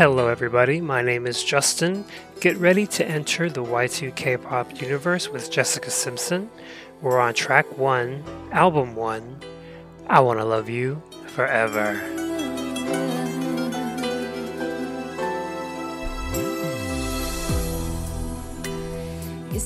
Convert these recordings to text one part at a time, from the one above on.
Hello, everybody. My name is Justin. Get ready to enter the Y2K pop universe with Jessica Simpson. We're on track one, album one. I Want to Love You Forever. You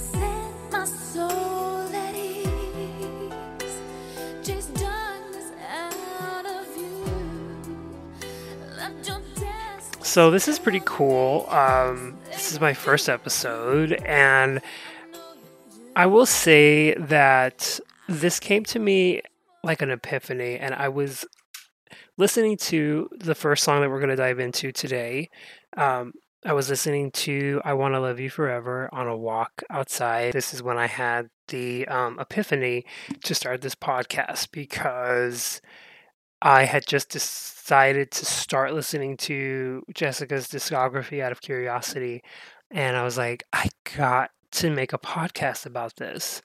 So, this is pretty cool. Um, this is my first episode, and I will say that this came to me like an epiphany, and I was listening to the first song that we're going to dive into today. Um, I was listening to I Want to Love You Forever on a walk outside. This is when I had the um, epiphany to start this podcast because I had just decided to start listening to Jessica's discography out of curiosity. And I was like, I got to make a podcast about this.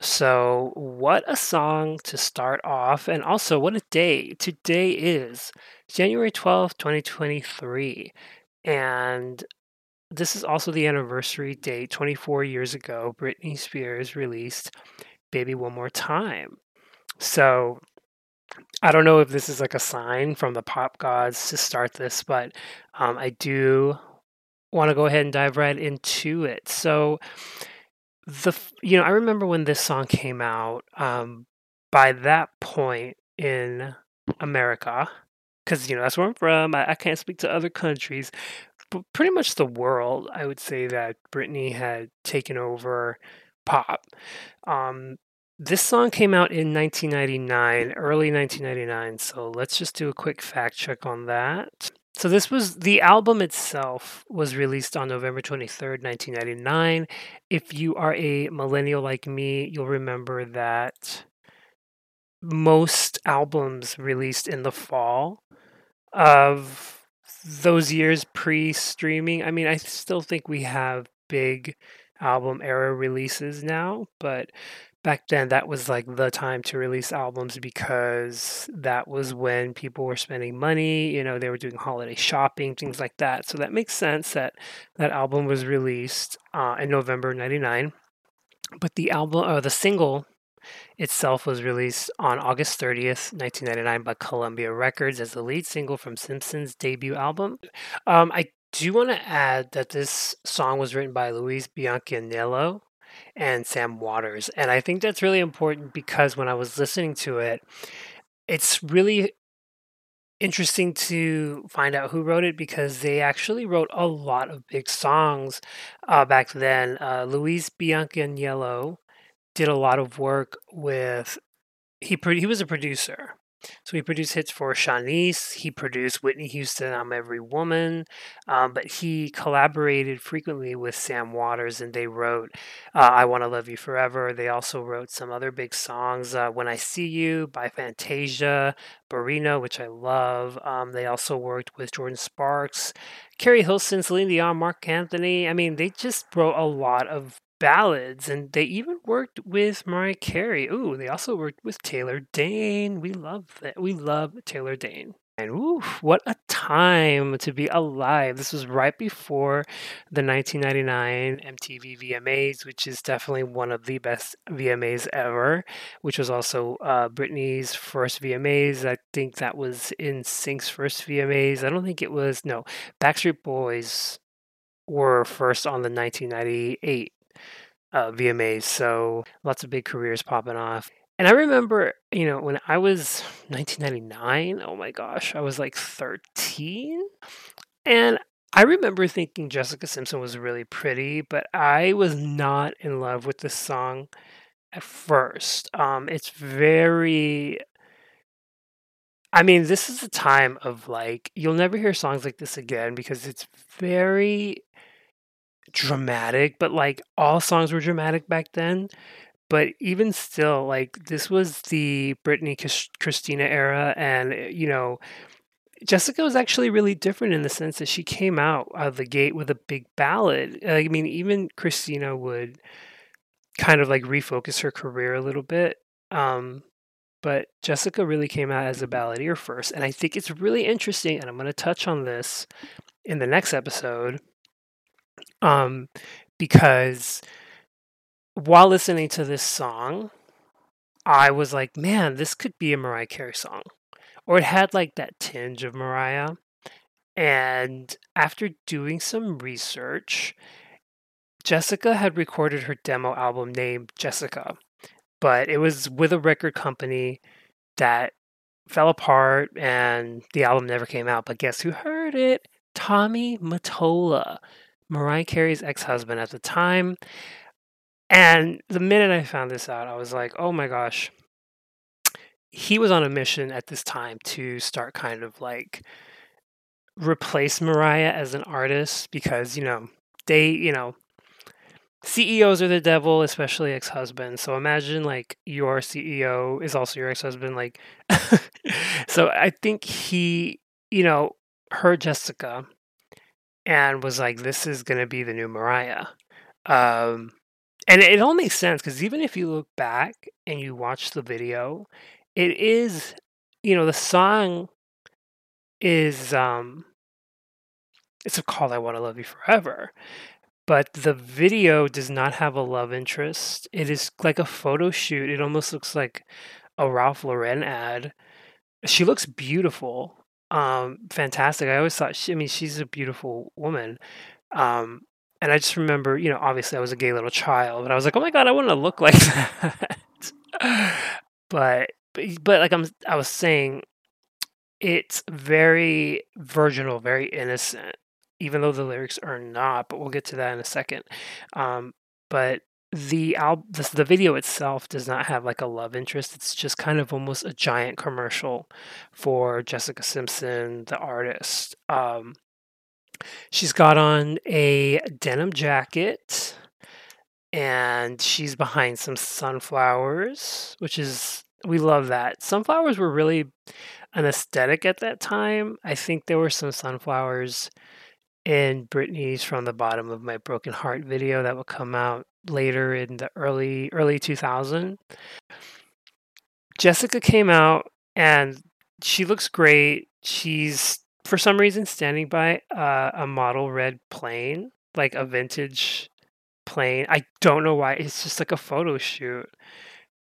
So, what a song to start off, and also what a day. Today is January 12th, 2023. And this is also the anniversary date 24 years ago. Britney Spears released Baby One More Time. So, I don't know if this is like a sign from the pop gods to start this, but um, I do want to go ahead and dive right into it. So, the you know, I remember when this song came out. Um, by that point in America, because you know that's where I'm from. I, I can't speak to other countries, but pretty much the world. I would say that Britney had taken over pop. Um, this song came out in 1999, early 1999. So let's just do a quick fact check on that. So this was the album itself was released on November 23rd, 1999. If you are a millennial like me, you'll remember that most albums released in the fall of those years pre-streaming. I mean, I still think we have big album era releases now, but back then that was like the time to release albums because that was when people were spending money, you know, they were doing holiday shopping, things like that. So that makes sense that that album was released uh, in November 99. But the album or the single itself was released on August 30th, 1999 by Columbia Records as the lead single from Simpson's debut album. Um, I do want to add that this song was written by Louis Biancaniello and Sam Waters. And I think that's really important because when I was listening to it, it's really interesting to find out who wrote it because they actually wrote a lot of big songs uh, back then. Uh, Louis Biancaniello did a lot of work with he he was a producer. So he produced hits for Shanice. He produced Whitney Houston, "I'm Every Woman," um, but he collaborated frequently with Sam Waters, and they wrote uh, "I Want to Love You Forever." They also wrote some other big songs, uh, "When I See You" by Fantasia, "Barino," which I love. Um, they also worked with Jordin Sparks, Keri Hilson, Celine Dion, Marc Anthony. I mean, they just wrote a lot of ballads and they even worked with Mariah Carey. Ooh, they also worked with Taylor Dayne. We love that. We love Taylor Dayne. And ooh, what a time to be alive. This was right before the 1999 MTV VMAs, which is definitely one of the best VMAs ever, which was also uh, Britney's first VMAs. I think that was NSYNC's first VMAs. I don't think it was, no, Backstreet Boys were first on the 1998 uh, VMAs. So lots of big careers popping off. And I remember, you know, when I was 1999, oh my gosh, I was like 13. And I remember thinking Jessica Simpson was really pretty, but I was not in love with this song at first. Um, it's very. I mean, this is a time of like, you'll never hear songs like this again because it's very dramatic, but like all songs were dramatic back then. But even still, like this was the Britney Christina era, and uh, you know, Jessica was actually really different in the sense that she came out of the gate with a big ballad. I mean, even Christina would kind of like refocus her career a little bit. Um, but Jessica really came out as a balladeer first, and I think it's really interesting. And I'm going to touch on this in the next episode. Um, because while listening to this song, I was like, man, this could be a Mariah Carey song. Or it had like that tinge of Mariah. And after doing some research, Jessica had recorded her demo album named Jessica, but it was with a record company that fell apart and the album never came out. But guess who heard it? Tommy Mottola, Mariah Carey's ex husband at the time. And the minute I found this out, I was like, oh my gosh. He was on a mission at this time to start kind of like replace Mariah as an artist because, you know, they, you know, CEOs are the devil, especially ex husbands. So imagine like your CEO is also your ex husband. Like, so I think he, you know, heard Jessica and was like, this is going to be the new Mariah. Um, and it all makes sense because even if you look back and you watch the video, it is, you know, the song is, um, it's a call I want to love you forever. But the video does not have a love interest. It is like a photo shoot. It almost looks like a Ralph Lauren ad. She looks beautiful um fantastic. I always thought she i mean she's a beautiful woman um and i just remember you know obviously i was a gay little child but i was like oh my god i want to look like that. But but like i'm i was saying it's very virginal very innocent even though the lyrics are not but we'll get to that in a second um but the album the, the video itself does not have like a love interest. It's just kind of almost a giant commercial for jessica simpson the artist. Um she's got on a denim jacket and she's behind some sunflowers which is we love that. Sunflowers were really an aesthetic at that time. I think there were some sunflowers in Britney's From the Bottom of My Broken Heart video that will come out later in the early early 2000. Jessica came out and she looks great. She's for some reason standing by uh, a model red plane, like a vintage plane. I don't know why. It's just like a photo shoot.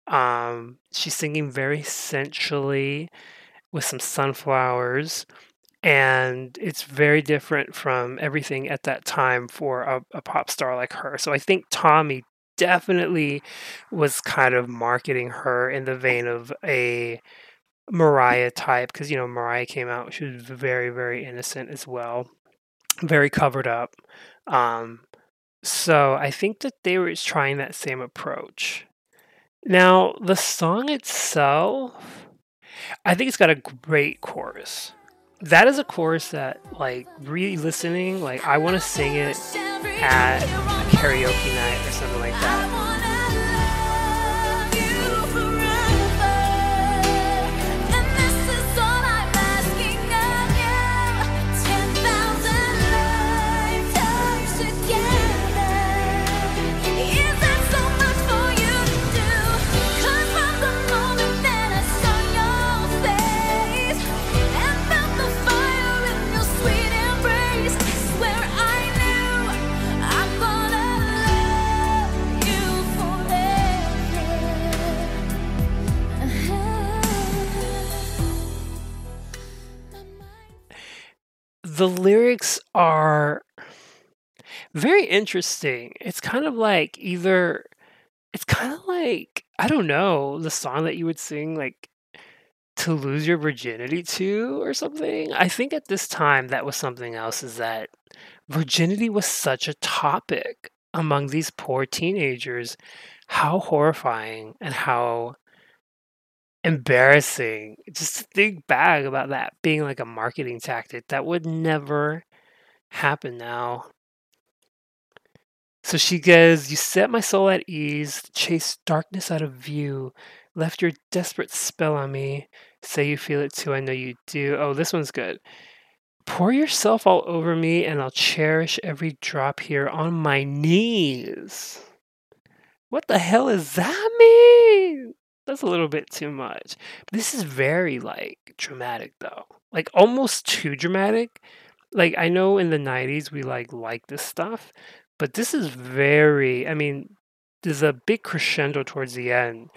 Um, she's singing very sensually with some sunflowers and it's very different from everything at that time for a, a, pop star like her. So I think Tommy definitely was kind of marketing her in the vein of a Mariah type because you know Mariah came out she was very very innocent as well, very covered up. Um, so I think that they were trying that same approach. Now the song itself, I think it's got a great chorus that is a chorus that like re-listening like i want to sing it at a karaoke night or something like that the lyrics are very interesting. It's kind of like either it's kind of like I don't know, the song that you would sing like to lose your virginity to or something. I think at this time that was something else is that virginity was such a topic among these poor teenagers. How horrifying and how embarrassing just think back about that being like a marketing tactic that would never happen now. So she goes, You set my soul at ease, chased darkness out of view, left your desperate spell on me. Say you feel it too, I know you do. Oh, this one's good. Pour yourself all over me, and I'll cherish every drop here on my knees. What the hell does that mean? That's a little bit too much. This is very like dramatic though. Like almost too dramatic Like I know in the '90s we like like this stuff, but this is very. I mean, there's a big crescendo towards the end.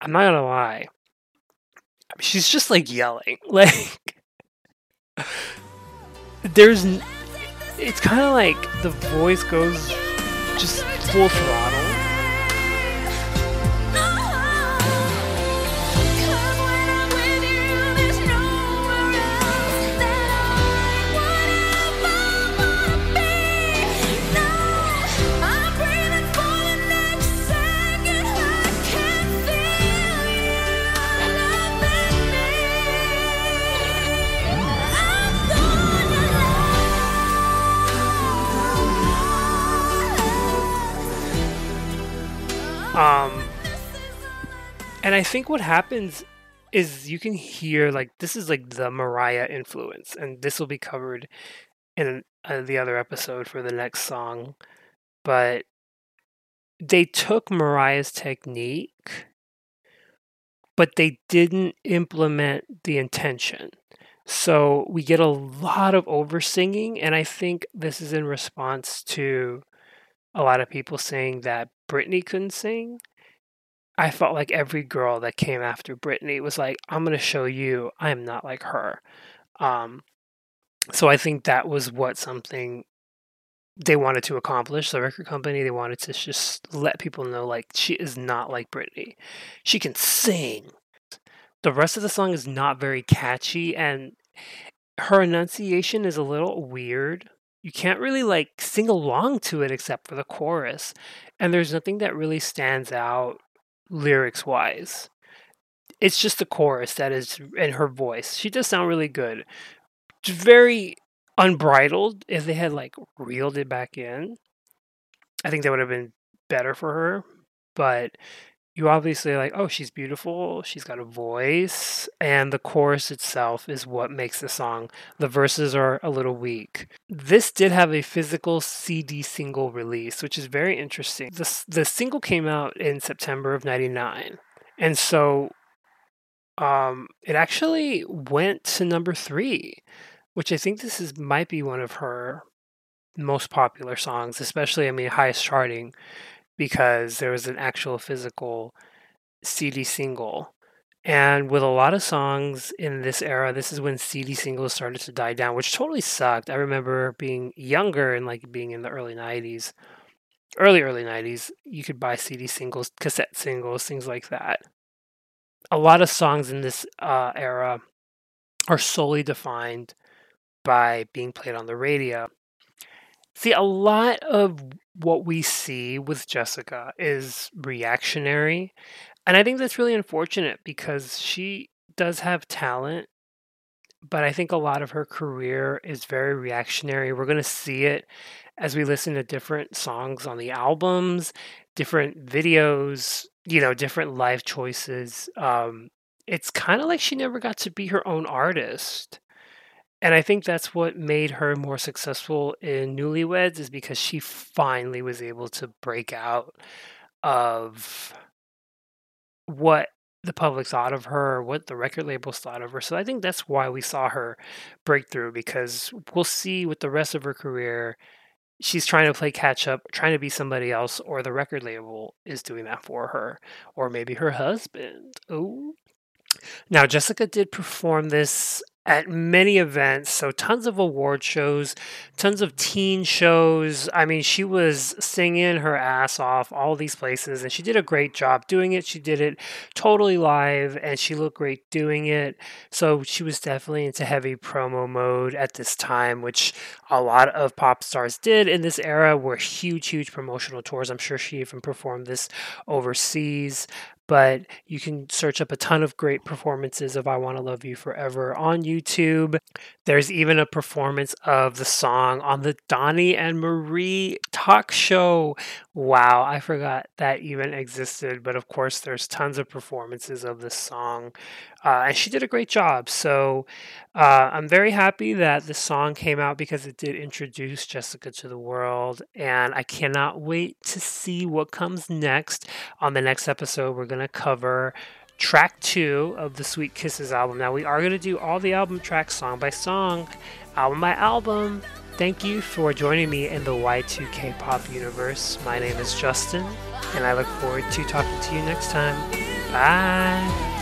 I'm not gonna lie. I mean, she's just like yelling, like there's. It's kind of like the voice goes just full throttle. And I think what happens is you can hear like this is like the Mariah influence, and this will be covered in uh, the other episode for the next song. But they took Mariah's technique, but they didn't implement the intention. So we get a lot of over singing, and I think this is in response to a lot of people saying that Britney couldn't sing. I felt like every girl that came after Britney was like, I'm going to show you I am not like her. Um, so I think that was what something they wanted to accomplish. The record company, they wanted to just let people know, like, she is not like Britney. She can sing. The rest of the song is not very catchy, and her enunciation is a little weird. You can't really like sing along to it except for the chorus. And there's nothing that really stands out lyrics wise. It's just the chorus that is in her voice. She does sound really good. Very unbridled. If they had like reeled it back in, I think that would have been better for her. But you obviously like, oh, she's beautiful. She's got a voice, and the chorus itself is what makes the song. The verses are a little weak. This did have a physical CD single release, which is very interesting. The the single came out in September of '99, and so um, it actually went to number three, which I think this is might be one of her most popular songs, especially I mean highest charting because there was an actual physical CD single. And with a lot of songs in this era, this is when CD singles started to die down, which totally sucked. I remember being younger and like being in the early 90s, early, early 90s, you could buy CD singles, cassette singles, things like that. A lot of songs in this uh, era are solely defined by being played on the radio. See, a lot of what we see with Jessica is reactionary. And I think that's really unfortunate because she does have talent, but I think a lot of her career is very reactionary. We're going to see it as we listen to different songs on the albums, different videos, you know, different life choices. Um, it's kind of like she never got to be her own artist. And I think that's what made her more successful in Newlyweds is because she finally was able to break out of what the public thought of her, what the record labels thought of her. So I think that's why we saw her breakthrough because we'll see with the rest of her career, she's trying to play catch up, trying to be somebody else, or the record label is doing that for her, or maybe her husband. Oh. Now, Jessica did perform this at many events, so tons of award shows, tons of teen shows. I mean, she was singing her ass off all these places, and she did a great job doing it. She did it totally live, and she looked great doing it. So she was definitely into heavy promo mode at this time, which a lot of pop stars did in this era were huge, huge promotional tours. I'm sure she even performed this overseas but you can search up a ton of great performances of I Want to Love You Forever on YouTube. There's even a performance of the song on the Donnie and Marie talk show. Wow, I forgot that even existed, but of course, there's tons of performances of this song. Uh, and she did a great job. So uh, I'm very happy that the song came out because it did introduce Jessica to the world. And I cannot wait to see what comes next. On the next episode, we're going to cover track two of the Sweet Kisses album. Now, we are going to do all the album tracks song by song, album by album. Thank you for joining me in the Y2K pop universe. My name is Justin, and I look forward to talking to you next time. Bye.